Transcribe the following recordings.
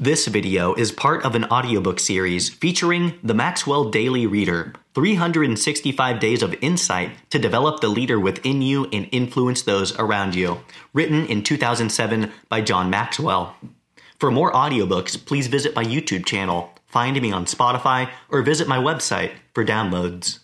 This video is part of an audiobook series featuring the Maxwell Daily Reader 365 Days of Insight to Develop the Leader Within You and Influence Those Around You, written in 2007 by John Maxwell. For more audiobooks, please visit my YouTube channel, find me on Spotify, or visit my website for downloads.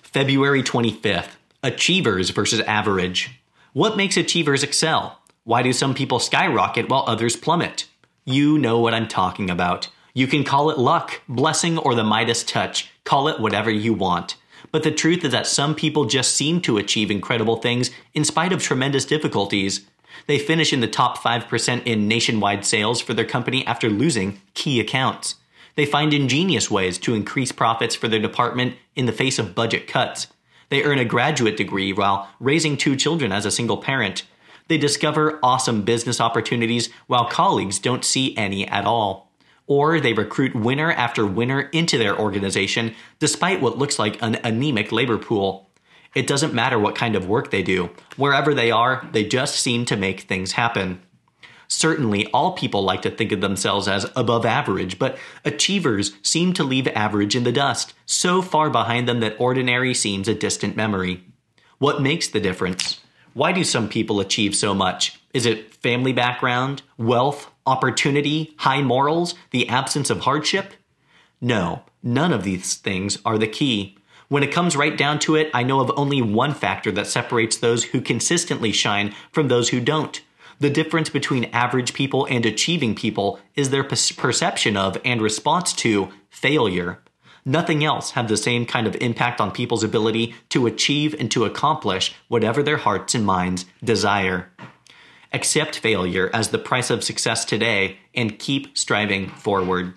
February 25th Achievers versus Average. What makes achievers excel? Why do some people skyrocket while others plummet? You know what I'm talking about. You can call it luck, blessing, or the Midas touch. Call it whatever you want. But the truth is that some people just seem to achieve incredible things in spite of tremendous difficulties. They finish in the top 5% in nationwide sales for their company after losing key accounts. They find ingenious ways to increase profits for their department in the face of budget cuts. They earn a graduate degree while raising two children as a single parent. They discover awesome business opportunities while colleagues don't see any at all. Or they recruit winner after winner into their organization despite what looks like an anemic labor pool. It doesn't matter what kind of work they do. Wherever they are, they just seem to make things happen. Certainly, all people like to think of themselves as above average, but achievers seem to leave average in the dust, so far behind them that ordinary seems a distant memory. What makes the difference? Why do some people achieve so much? Is it family background, wealth, opportunity, high morals, the absence of hardship? No, none of these things are the key. When it comes right down to it, I know of only one factor that separates those who consistently shine from those who don't the difference between average people and achieving people is their perception of and response to failure. Nothing else have the same kind of impact on people's ability to achieve and to accomplish whatever their hearts and minds desire. Accept failure as the price of success today and keep striving forward.